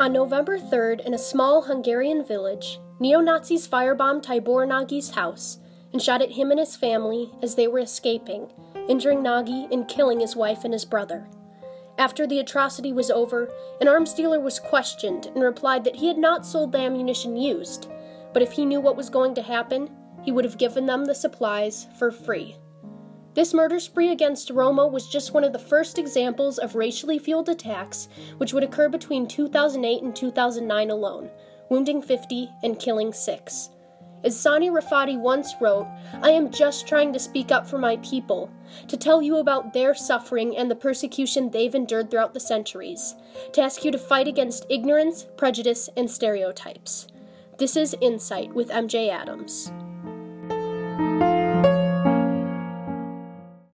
On November 3rd, in a small Hungarian village, neo Nazis firebombed Tibor Nagy's house and shot at him and his family as they were escaping, injuring Nagy and killing his wife and his brother. After the atrocity was over, an arms dealer was questioned and replied that he had not sold the ammunition used, but if he knew what was going to happen, he would have given them the supplies for free. This murder spree against Roma was just one of the first examples of racially fueled attacks which would occur between 2008 and 2009 alone, wounding 50 and killing 6. As Sani Rifati once wrote, I am just trying to speak up for my people, to tell you about their suffering and the persecution they've endured throughout the centuries, to ask you to fight against ignorance, prejudice, and stereotypes. This is Insight with MJ Adams.